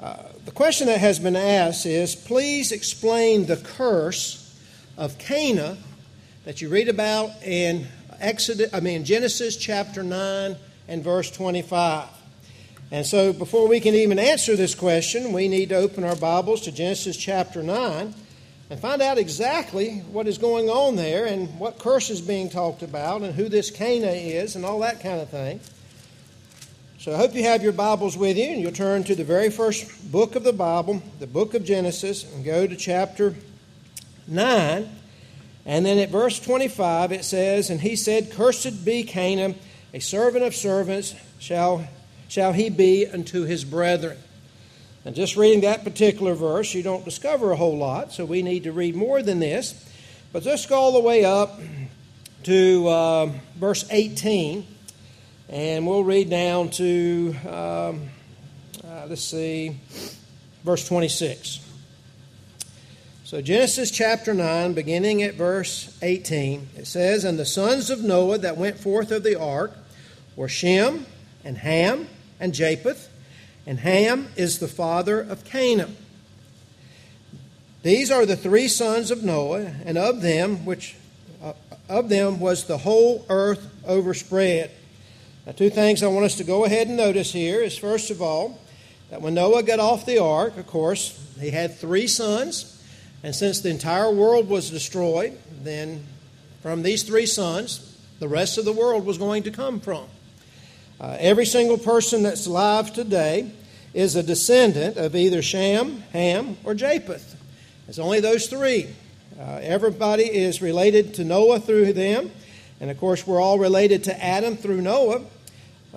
Uh, the question that has been asked is please explain the curse of Canaan that you read about in Exodus, I mean Genesis chapter 9 and verse 25. And so before we can even answer this question, we need to open our Bibles to Genesis chapter 9 and find out exactly what is going on there and what curse is being talked about and who this Canaan is and all that kind of thing. So I hope you have your Bibles with you and you'll turn to the very first book of the Bible, the book of Genesis, and go to chapter 9. And then at verse 25 it says, And he said, Cursed be Canaan, a servant of servants shall, shall he be unto his brethren. And just reading that particular verse, you don't discover a whole lot, so we need to read more than this. But let's go all the way up to uh, verse 18, and we'll read down to, um, uh, let's see, verse 26. So, Genesis chapter 9, beginning at verse 18, it says, And the sons of Noah that went forth of the ark were Shem, and Ham, and Japheth and Ham is the father of Canaan. These are the three sons of Noah, and of them which uh, of them was the whole earth overspread. Now, two things I want us to go ahead and notice here is first of all that when Noah got off the ark, of course, he had three sons, and since the entire world was destroyed, then from these three sons, the rest of the world was going to come from. Uh, every single person that's alive today is a descendant of either Shem, Ham, or Japheth. It's only those three. Uh, everybody is related to Noah through them. And of course, we're all related to Adam through Noah.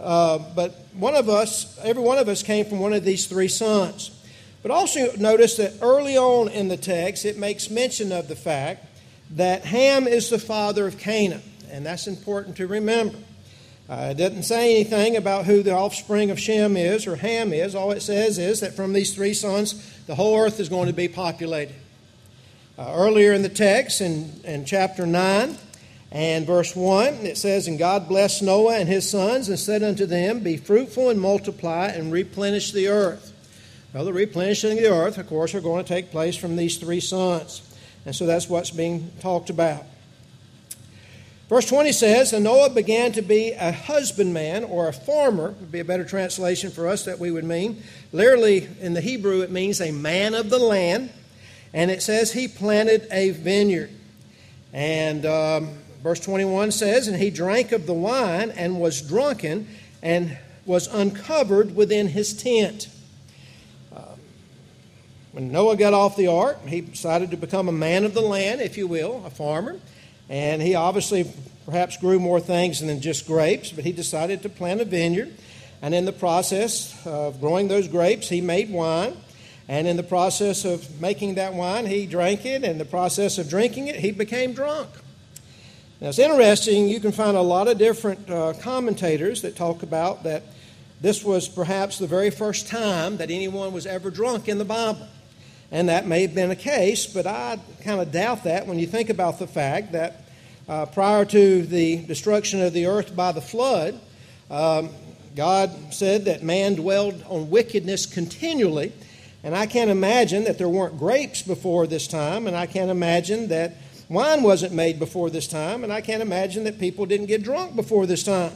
Uh, but one of us, every one of us came from one of these three sons. But also notice that early on in the text, it makes mention of the fact that Ham is the father of Canaan. And that's important to remember. Uh, it doesn't say anything about who the offspring of Shem is or Ham is. All it says is that from these three sons, the whole earth is going to be populated. Uh, earlier in the text, in, in chapter 9 and verse 1, it says, And God blessed Noah and his sons and said unto them, Be fruitful and multiply and replenish the earth. Well, the replenishing of the earth, of course, are going to take place from these three sons. And so that's what's being talked about. Verse 20 says, And Noah began to be a husbandman or a farmer, would be a better translation for us that we would mean. Literally, in the Hebrew, it means a man of the land. And it says he planted a vineyard. And um, verse 21 says, And he drank of the wine and was drunken and was uncovered within his tent. Um, when Noah got off the ark, he decided to become a man of the land, if you will, a farmer. And he obviously perhaps grew more things than just grapes, but he decided to plant a vineyard. And in the process of growing those grapes, he made wine. And in the process of making that wine, he drank it. And in the process of drinking it, he became drunk. Now, it's interesting, you can find a lot of different uh, commentators that talk about that this was perhaps the very first time that anyone was ever drunk in the Bible. And that may have been a case, but I kind of doubt that when you think about the fact that uh, prior to the destruction of the earth by the flood, um, God said that man dwelled on wickedness continually. And I can't imagine that there weren't grapes before this time, and I can't imagine that wine wasn't made before this time, and I can't imagine that people didn't get drunk before this time.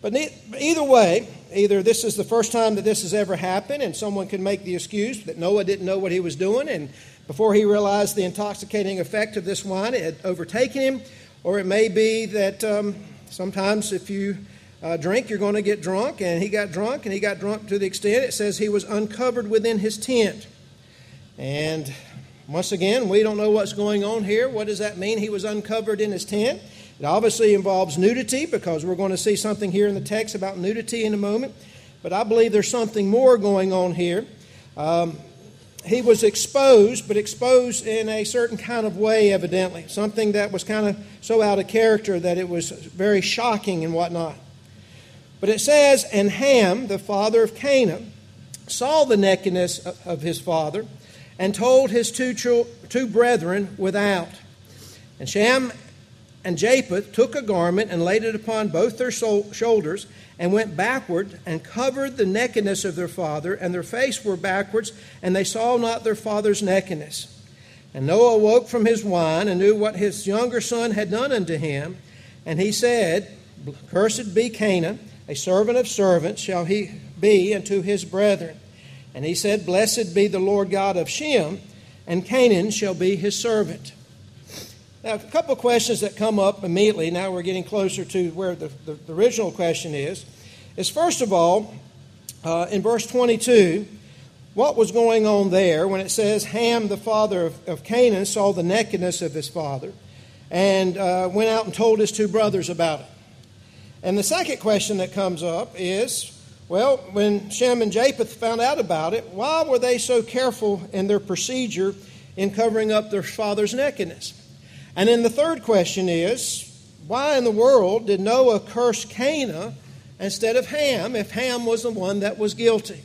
But either way, either this is the first time that this has ever happened, and someone can make the excuse that Noah didn't know what he was doing, and before he realized the intoxicating effect of this wine, it had overtaken him, or it may be that um, sometimes if you uh, drink, you're going to get drunk, and he got drunk, and he got drunk to the extent it says he was uncovered within his tent. And once again, we don't know what's going on here. What does that mean? He was uncovered in his tent. It obviously involves nudity because we're going to see something here in the text about nudity in a moment. But I believe there's something more going on here. Um, he was exposed, but exposed in a certain kind of way, evidently. Something that was kind of so out of character that it was very shocking and whatnot. But it says, And Ham, the father of Canaan, saw the nakedness of his father and told his two, two brethren without. And Shem and Japheth took a garment and laid it upon both their shoulders and went backward and covered the nakedness of their father, and their face were backwards, and they saw not their father's nakedness. And Noah awoke from his wine and knew what his younger son had done unto him. And he said, Cursed be Canaan, a servant of servants shall he be unto his brethren. And he said, Blessed be the Lord God of Shem, and Canaan shall be his servant. Now, a couple of questions that come up immediately, now we're getting closer to where the, the, the original question is, is first of all, uh, in verse 22, what was going on there when it says Ham, the father of, of Canaan, saw the nakedness of his father and uh, went out and told his two brothers about it? And the second question that comes up is well, when Shem and Japheth found out about it, why were they so careful in their procedure in covering up their father's nakedness? And then the third question is why in the world did Noah curse Canaan instead of Ham if Ham was the one that was guilty?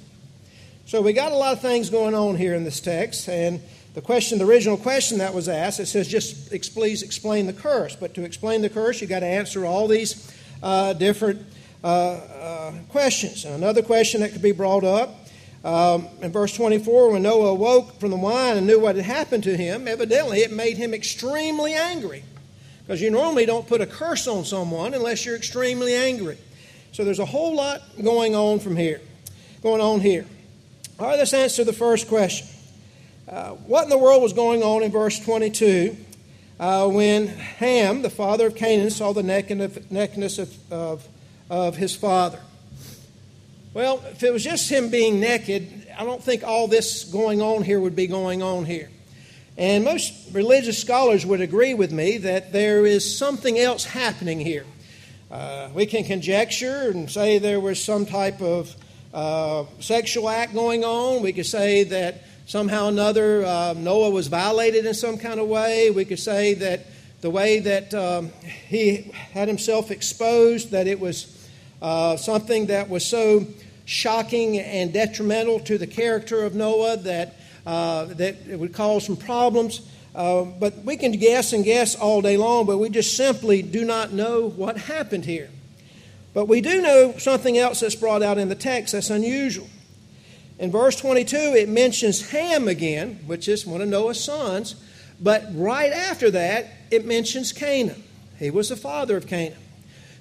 So we got a lot of things going on here in this text, and the question, the original question that was asked, it says just please explain the curse. But to explain the curse, you got to answer all these uh, different uh, uh, questions. And another question that could be brought up um, in verse 24 when Noah awoke from the wine and knew what had happened to him, evidently it made him extremely angry. Because you normally don't put a curse on someone unless you're extremely angry. So there's a whole lot going on from here, going on here. All right, let's answer the first question. Uh, what in the world was going on in verse 22 uh, when Ham, the father of Canaan, saw the nakedness of, of of his father. Well, if it was just him being naked, I don't think all this going on here would be going on here. And most religious scholars would agree with me that there is something else happening here. Uh, we can conjecture and say there was some type of uh, sexual act going on. We could say that somehow or another uh, Noah was violated in some kind of way. We could say that the way that um, he had himself exposed, that it was uh, something that was so shocking and detrimental to the character of Noah that, uh, that it would cause some problems. Uh, but we can guess and guess all day long, but we just simply do not know what happened here. But we do know something else that's brought out in the text that's unusual. In verse 22, it mentions Ham again, which is one of Noah's sons, but right after that, it mentions Canaan. He was the father of Canaan.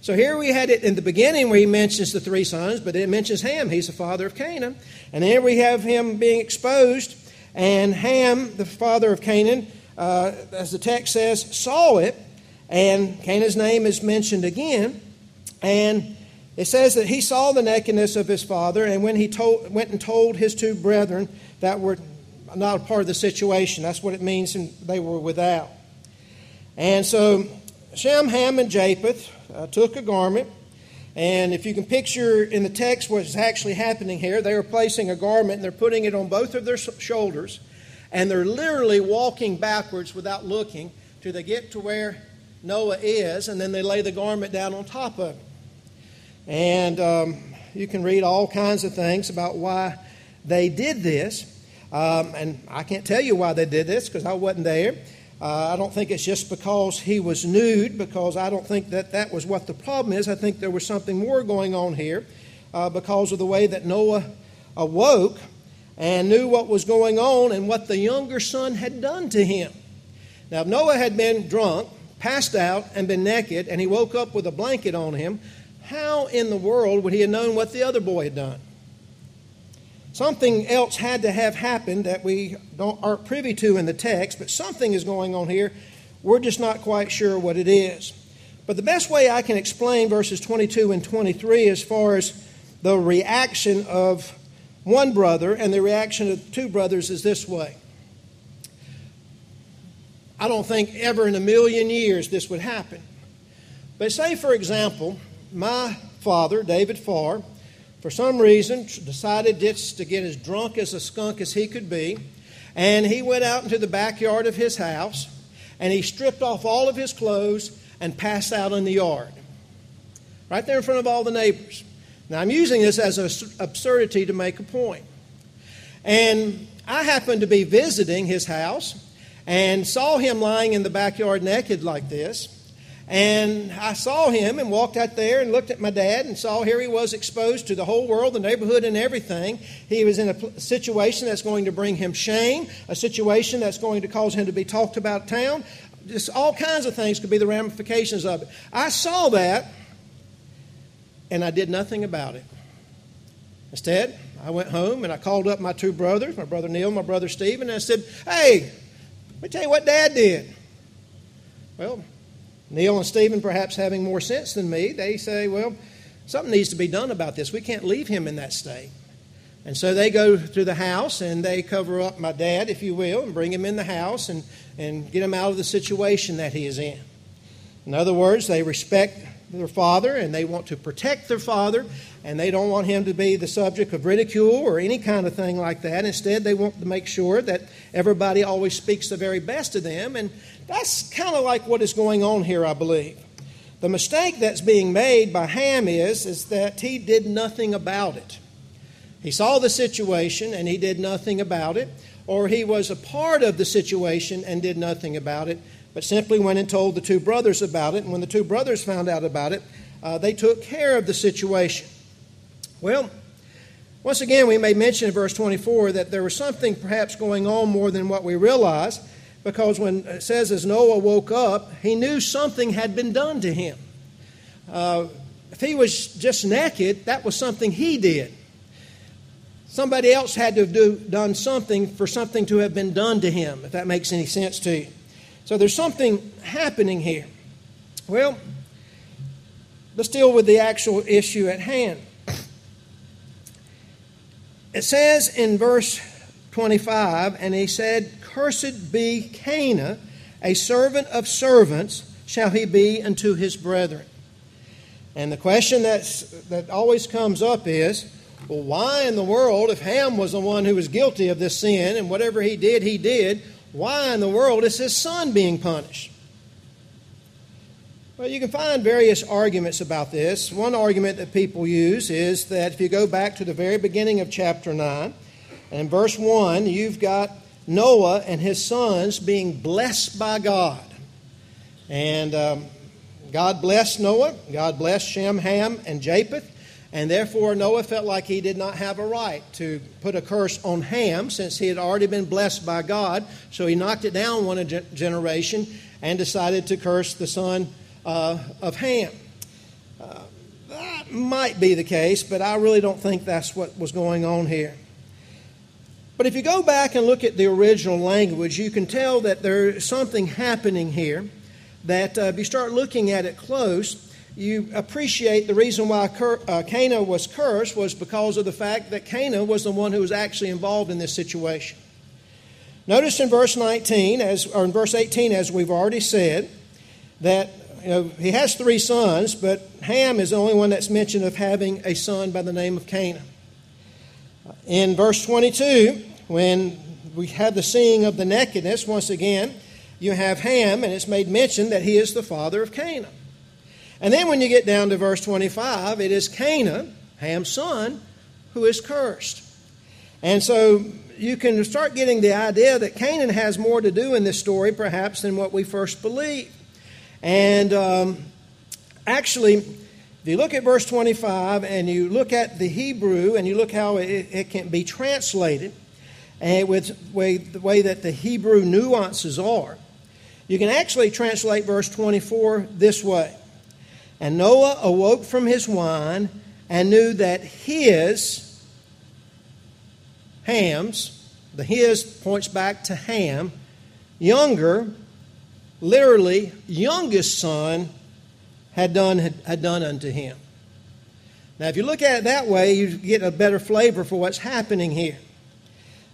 So here we had it in the beginning where he mentions the three sons, but it mentions Ham. He's the father of Canaan. And here we have him being exposed, and Ham, the father of Canaan, uh, as the text says, saw it, and Canaan's name is mentioned again. And it says that he saw the nakedness of his father, and when he told, went and told his two brethren that were not a part of the situation, that's what it means, and they were without. And so Shem, Ham, and Japheth uh, took a garment, and if you can picture in the text what's actually happening here, they are placing a garment and they're putting it on both of their shoulders, and they're literally walking backwards without looking till they get to where Noah is, and then they lay the garment down on top of it. And um, you can read all kinds of things about why they did this. Um, and I can't tell you why they did this because I wasn't there. Uh, I don't think it's just because he was nude, because I don't think that that was what the problem is. I think there was something more going on here uh, because of the way that Noah awoke and knew what was going on and what the younger son had done to him. Now, if Noah had been drunk, passed out, and been naked, and he woke up with a blanket on him, how in the world would he have known what the other boy had done? Something else had to have happened that we don't, aren't privy to in the text, but something is going on here. We're just not quite sure what it is. But the best way I can explain verses 22 and 23 as far as the reaction of one brother and the reaction of two brothers is this way. I don't think ever in a million years this would happen. But say, for example, my father, David Farr, for some reason, decided just to get as drunk as a skunk as he could be. And he went out into the backyard of his house and he stripped off all of his clothes and passed out in the yard. Right there in front of all the neighbors. Now, I'm using this as an absurdity to make a point. And I happened to be visiting his house and saw him lying in the backyard naked like this. And I saw him and walked out there and looked at my dad and saw here he was exposed to the whole world, the neighborhood, and everything. He was in a situation that's going to bring him shame, a situation that's going to cause him to be talked about town. Just all kinds of things could be the ramifications of it. I saw that and I did nothing about it. Instead, I went home and I called up my two brothers, my brother Neil, my brother Steve, and I said, Hey, let me tell you what dad did. Well, Neil and Stephen, perhaps having more sense than me, they say, well, something needs to be done about this. We can't leave him in that state. And so they go to the house and they cover up my dad, if you will, and bring him in the house and, and get him out of the situation that he is in. In other words, they respect their father and they want to protect their father and they don't want him to be the subject of ridicule or any kind of thing like that. Instead, they want to make sure that everybody always speaks the very best of them. And that's kind of like what is going on here, I believe. The mistake that's being made by Ham is, is that he did nothing about it. He saw the situation and he did nothing about it, or he was a part of the situation and did nothing about it, but simply went and told the two brothers about it. And when the two brothers found out about it, uh, they took care of the situation. Well, once again, we may mention in verse 24 that there was something perhaps going on more than what we realize, because when it says as Noah woke up, he knew something had been done to him. Uh, if he was just naked, that was something he did. Somebody else had to have do, done something for something to have been done to him, if that makes any sense to you. So there's something happening here. Well, let's deal with the actual issue at hand. It says in verse 25, and he said, Cursed be Canaan, a servant of servants shall he be unto his brethren. And the question that's, that always comes up is, well, why in the world, if Ham was the one who was guilty of this sin and whatever he did, he did, why in the world is his son being punished? Well, you can find various arguments about this. One argument that people use is that if you go back to the very beginning of chapter 9, and verse 1, you've got Noah and his sons being blessed by God. And um, God blessed Noah, God blessed Shem, Ham, and Japheth. And therefore, Noah felt like he did not have a right to put a curse on Ham since he had already been blessed by God. So he knocked it down one generation and decided to curse the son uh, of Ham. Uh, that might be the case, but I really don't think that's what was going on here. But if you go back and look at the original language, you can tell that there's something happening here that uh, if you start looking at it close, you appreciate the reason why uh, Canaan was cursed was because of the fact that Canaan was the one who was actually involved in this situation. Notice in verse 19, as, or in verse 18, as we've already said, that you know, he has three sons, but Ham is the only one that's mentioned of having a son by the name of Canaan. In verse 22, when we have the seeing of the nakedness, once again, you have Ham, and it's made mention that he is the father of Canaan. And then when you get down to verse 25, it is Canaan, Ham's son, who is cursed. And so you can start getting the idea that Canaan has more to do in this story, perhaps, than what we first believe. And um, actually, if you look at verse 25 and you look at the Hebrew and you look how it, it can be translated, and with way, the way that the Hebrew nuances are, you can actually translate verse 24 this way And Noah awoke from his wine and knew that his, Ham's, the his points back to Ham, younger literally, youngest son had done, had, had done unto him. Now, if you look at it that way, you get a better flavor for what's happening here.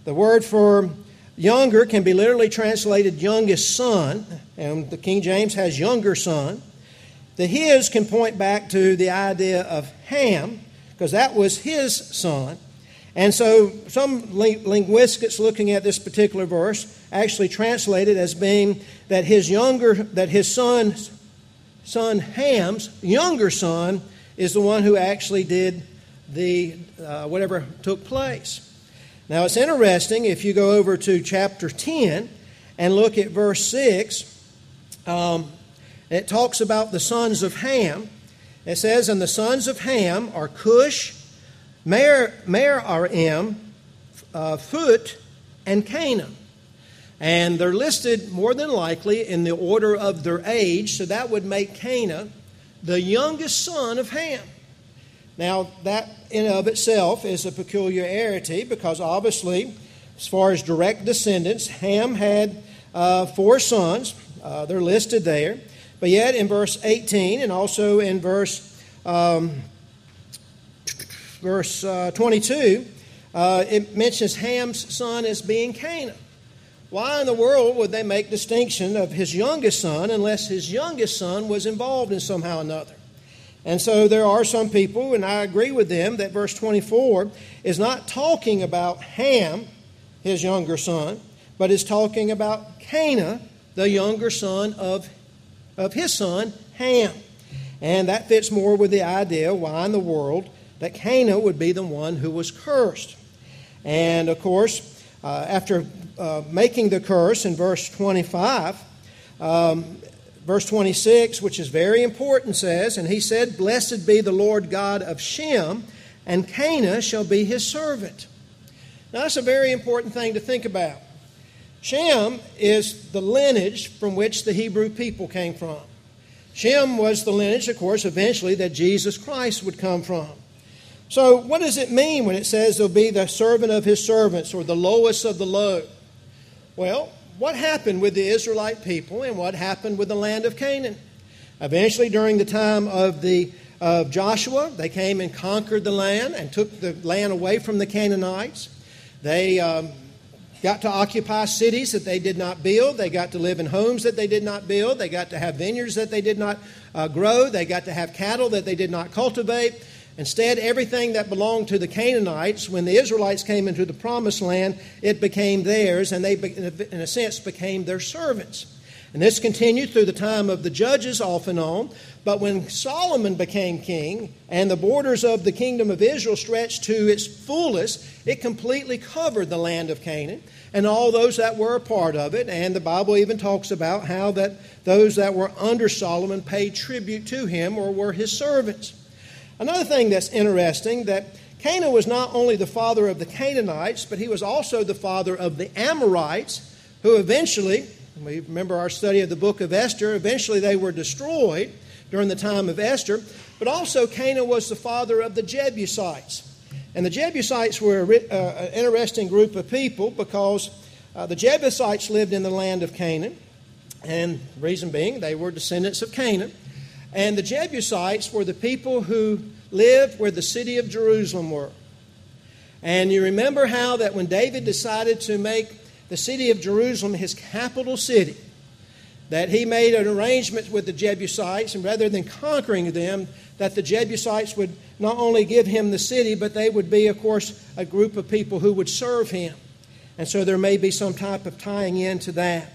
The word for younger can be literally translated youngest son, and the King James has younger son. The his can point back to the idea of Ham, because that was his son. And so some linguistics looking at this particular verse actually translate it as being that his younger, that his son, son Ham's younger son is the one who actually did the uh, whatever took place. Now it's interesting if you go over to chapter 10 and look at verse 6. Um, And it talks about the sons of Ham. It says, And the sons of Ham are Cush, Mer, Merarim, uh, Phut, and Canaan. And they're listed more than likely in the order of their age, so that would make Canaan the youngest son of Ham. Now, that in and of itself is a peculiarity because obviously, as far as direct descendants, Ham had uh, four sons. Uh, they're listed there. But yet, in verse 18 and also in verse, um, verse uh, 22, uh, it mentions Ham's son as being Canaan. Why in the world would they make distinction of his youngest son unless his youngest son was involved in somehow another? And so there are some people, and I agree with them, that verse 24 is not talking about Ham, his younger son, but is talking about Canaan, the younger son of, of his son, Ham. And that fits more with the idea why in the world that Canaan would be the one who was cursed. And of course, uh, after uh, making the curse in verse 25, um, verse 26, which is very important, says, And he said, Blessed be the Lord God of Shem, and Canaan shall be his servant. Now, that's a very important thing to think about. Shem is the lineage from which the Hebrew people came from. Shem was the lineage, of course, eventually that Jesus Christ would come from. So, what does it mean when it says they'll be the servant of his servants or the lowest of the low? Well, what happened with the Israelite people and what happened with the land of Canaan? Eventually, during the time of, the, of Joshua, they came and conquered the land and took the land away from the Canaanites. They um, got to occupy cities that they did not build. They got to live in homes that they did not build. They got to have vineyards that they did not uh, grow. They got to have cattle that they did not cultivate. Instead, everything that belonged to the Canaanites, when the Israelites came into the promised land, it became theirs, and they, in a sense, became their servants. And this continued through the time of the judges, off and on. But when Solomon became king and the borders of the kingdom of Israel stretched to its fullest, it completely covered the land of Canaan and all those that were a part of it. And the Bible even talks about how that those that were under Solomon paid tribute to him or were his servants. Another thing that's interesting that Canaan was not only the father of the Canaanites, but he was also the father of the Amorites, who eventually, we remember our study of the book of Esther, eventually they were destroyed during the time of Esther. But also, Canaan was the father of the Jebusites. And the Jebusites were uh, an interesting group of people because uh, the Jebusites lived in the land of Canaan. And reason being, they were descendants of Canaan. And the Jebusites were the people who lived where the city of Jerusalem were. And you remember how that when David decided to make the city of Jerusalem his capital city, that he made an arrangement with the Jebusites, and rather than conquering them, that the Jebusites would not only give him the city, but they would be, of course, a group of people who would serve him. And so there may be some type of tying into that.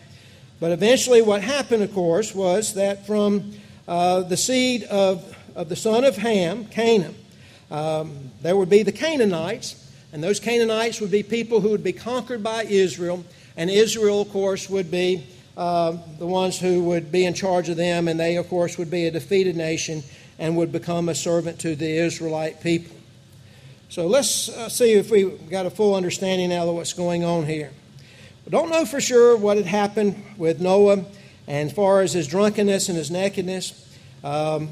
But eventually, what happened, of course, was that from uh, the seed of, of the son of Ham, Canaan. Um, there would be the Canaanites, and those Canaanites would be people who would be conquered by Israel, and Israel, of course, would be uh, the ones who would be in charge of them, and they, of course, would be a defeated nation and would become a servant to the Israelite people. So let's uh, see if we got a full understanding now of what's going on here. We don't know for sure what had happened with Noah and as far as his drunkenness and his nakedness, um,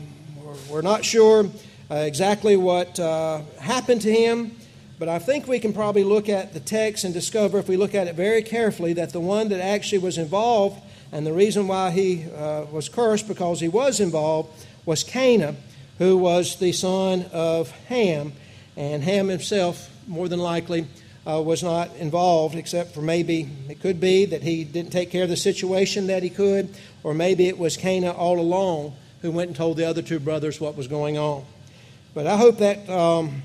we're, not sure uh, exactly what uh, happened to him, but I think we can probably look at the text and discover, if we look at it very carefully, that the one that actually was involved and the reason why he uh, was cursed because he was involved was Canaan, who was the son of Ham. And Ham himself, more than likely, uh, was not involved, except for maybe it could be that he didn't take care of the situation that he could, or maybe it was Canaan all along who went and told the other two brothers what was going on. But I hope that um,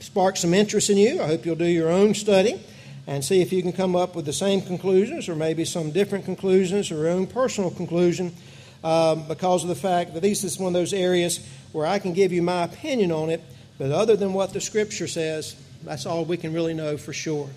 sparks some interest in you. I hope you'll do your own study and see if you can come up with the same conclusions or maybe some different conclusions or your own personal conclusion um, because of the fact that this is one of those areas where I can give you my opinion on it, but other than what the Scripture says, that's all we can really know for sure.